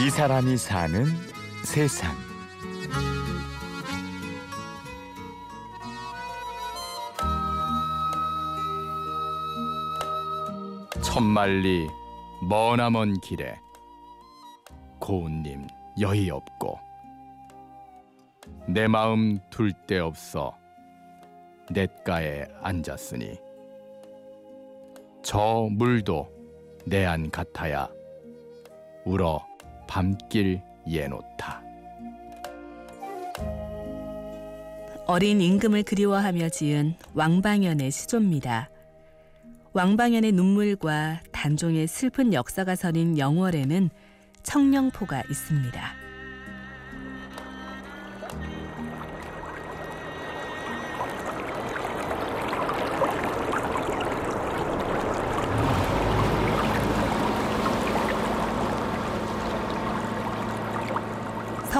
이 사람이 사는 세상. 천만리 머나먼 길에 고운님 여의 없고 내 마음 둘 데 없어 냇가에 앉았으니 저 물도 내 안 같아야 울어 밤길 예놓다. 어린 임금을 그리워하며 지은 왕방연의 시조입니다. 왕방연의 눈물과 단종의 슬픈 역사가 서린 영월에는 청령포가 있습니다.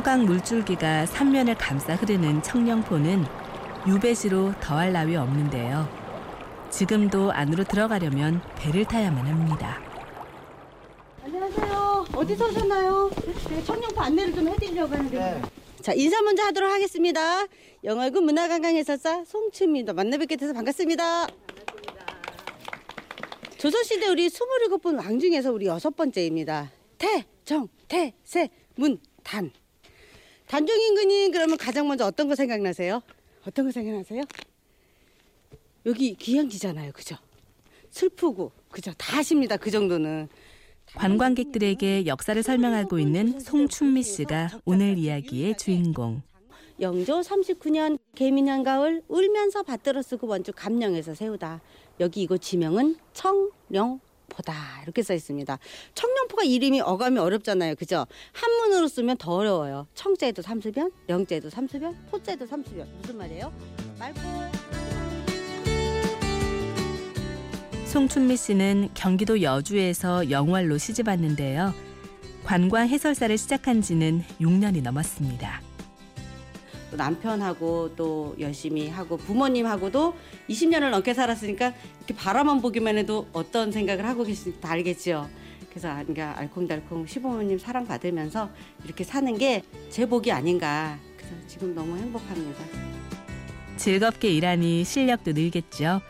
서강 물줄기가 삼면을 감싸 흐르는 청령포는 유배지로 더할 나위 없는데요. 지금도 안으로 들어가려면 배를 타야만 합니다. 안녕하세요. 어디서 오셨나요? 제가 청룡포 안내를 좀 해드리려고 하는데. 자, 인사 먼저 하도록 하겠습니다. 영월군 문화관광해설사 송추입니다. 만나 뵙게 돼서 반갑습니다. 조선시대 우리 27분 왕 중에서 우리 여섯 번째입니다. 태, 정, 태, 세, 문, 단. 단종인근이 그러면 가장 먼저 어떤 거 생각나세요? 어떤 거 생각나세요? 여기 귀향지잖아요. 그죠? 슬프고, 그죠? 다 아십니다. 그 정도는. 관광객들에게 역사를 설명하고 있는 송춘미 씨가 오늘 이야기의 주인공. 영조 39년 개민한 가을 울면서 밭들어 쓰고 원주 감령에서 세우다. 여기 이곳 지명은 청령 포다 이렇게 써 있습니다. 청령포가 이름이 어감이 어렵잖아요. 그죠? 한문으로 쓰면 더 어려워요. 청자에도 삼수변, 영자에도 삼수변, 포자에도 삼수변. 무슨 말이에요? 말고 송춘미 씨는 경기도 여주에서 영월로 시집 왔는데요. 관광 해설사를 시작한 지는 6년이 넘었습니다. 또 남편하고 또 열심히 하고 부모님하고도 20년을 넘게 살았으니까 이렇게 바라만 보기만 해도 어떤 생각을 하고 계신지 다 알겠지요. 그래서 그러니까 알콩달콩 시부모님 사랑 받으면서 이렇게 사는 게 제 복이 아닌가. 그래서 지금 너무 행복합니다. 즐겁게 일하니 실력도 늘겠죠.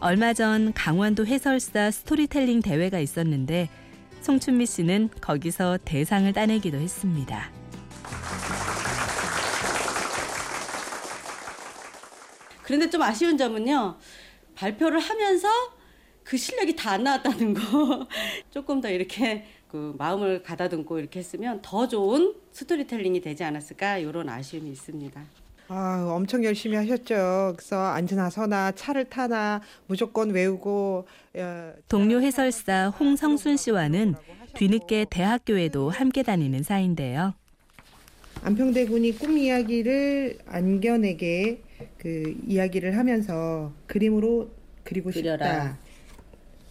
얼마 전 강원도 해설사 스토리텔링 대회가 있었는데 송춘미 씨는 거기서 대상을 따내기도 했습니다. 그런데 좀 아쉬운 점은요. 발표를 하면서 그 실력이 다 안 나왔다는 거. 조금 더 이렇게 그 마음을 가다듬고 이렇게 했으면 더 좋은 스토리텔링이 되지 않았을까 이런 아쉬움이 있습니다. 아, 엄청 열심히 하셨죠. 그래서 앉으나 서나 차를 타나 무조건 외우고 어, 동료 해설사 홍성순 씨와는 뒤늦게 대학교에도 함께 다니는 사이인데요. 안평대군이 꿈 이야기를 안견에게 그 이야기를 하면서 그림으로 그리고 그려라. 싶다.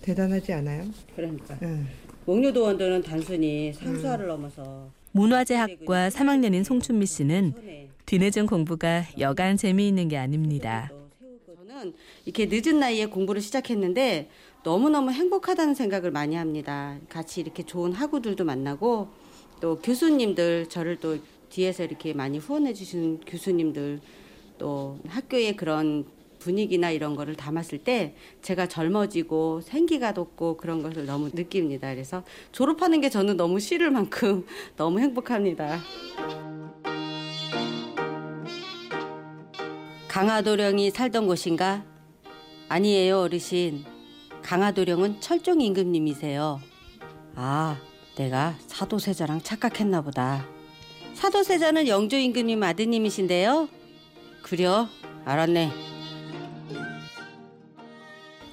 대단하지 않아요? 그러니까 응. 목료도 원도는 단순히 상수화를 넘어서 문화재학과 3학년인 송춘미 씨는 뒤늦은 공부가 여간 재미있는 게 아닙니다. 저는 이렇게 늦은 나이에 공부를 시작했는데 너무너무 행복하다는 생각을 많이 합니다. 같이 이렇게 좋은 학우들도 만나고 또 교수님들 저를 또 뒤에서 이렇게 많이 후원해 주시는 교수님들 또 학교의 그런 분위기나 이런 거를 담았을 때 제가 젊어지고 생기가 돋고 그런 것을 너무 느낍니다. 그래서 졸업하는 게 저는 너무 싫을 만큼 너무 행복합니다. 강화도령이 살던 곳인가? 아니에요, 어르신. 강화도령은 철종 임금님이세요. 아, 내가 사도세자랑 착각했나 보다. 사도세자는 영조 임금님 아드님이신데요? 그려? 알았네.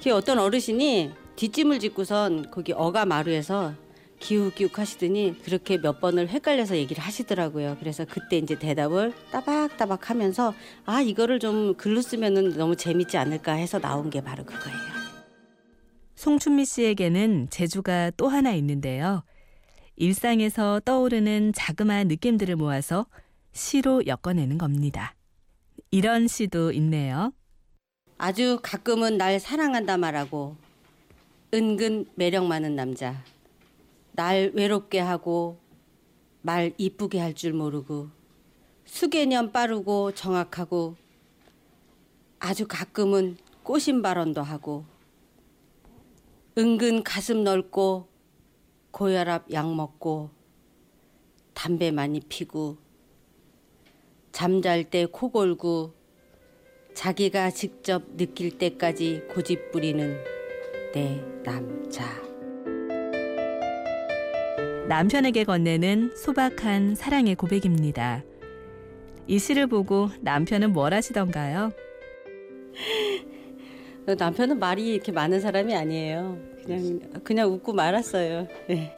그 어떤 어르신이 뒷짐을 짓고선 거기 어가 마루에서 기욱기욱 하시더니 그렇게 몇 번을 헷갈려서 얘기를 하시더라고요. 그래서 그때 이제 대답을 따박따박 하면서 아, 이거를 좀 글로 쓰면은 너무 재밌지 않을까 해서 나온 게 바로 그거예요. 송춘미 씨에게는 재주가 또 하나 있는데요. 일상에서 떠오르는 자그마한 느낌들을 모아서 시로 엮어내는 겁니다. 이런 시도 있네요. 아주 가끔은 날 사랑한다 말하고 은근 매력 많은 남자. 날 외롭게 하고 말 이쁘게 할 줄 모르고 수개념 빠르고 정확하고 아주 가끔은 꼬신 발언도 하고 은근 가슴 넓고 고혈압 약 먹고 담배 많이 피고 잠잘 때 코 골고 자기가 직접 느낄 때까지 고집 부리는 내 남자. 남편에게 건네는 소박한 사랑의 고백입니다. 이 시를 보고 남편은 뭘 하시던가요? 남편은 말이 이렇게 많은 사람이 아니에요. 그냥 그냥 웃고 말았어요. 네.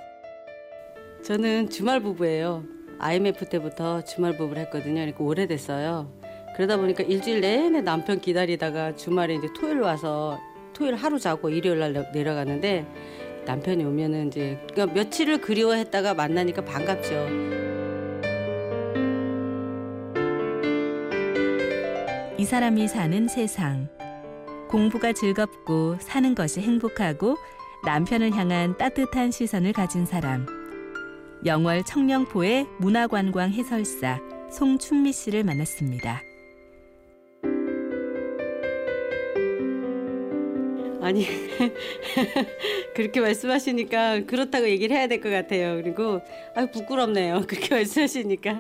저는 주말 부부예요. IMF 때부터 주말 부부를 했거든요. 그러니까 오래됐어요. 그러다 보니까 일주일 내내 남편 기다리다가 주말에 이제 토요일 와서 토요일 하루 자고 일요일 날 내려가는데 남편이 오면은 이제 그러니까 며칠을 그리워했다가 만나니까 반갑죠. 이 사람이 사는 세상. 공부가 즐겁고 사는 것이 행복하고 남편을 향한 따뜻한 시선을 가진 사람. 영월 청령포의 문화관광 해설사 송춘미 씨를 만났습니다. 아니 그렇게 말씀하시니까 그렇다고 얘기를 해야 될 것 같아요. 그리고 아 부끄럽네요. 그렇게 말씀하시니까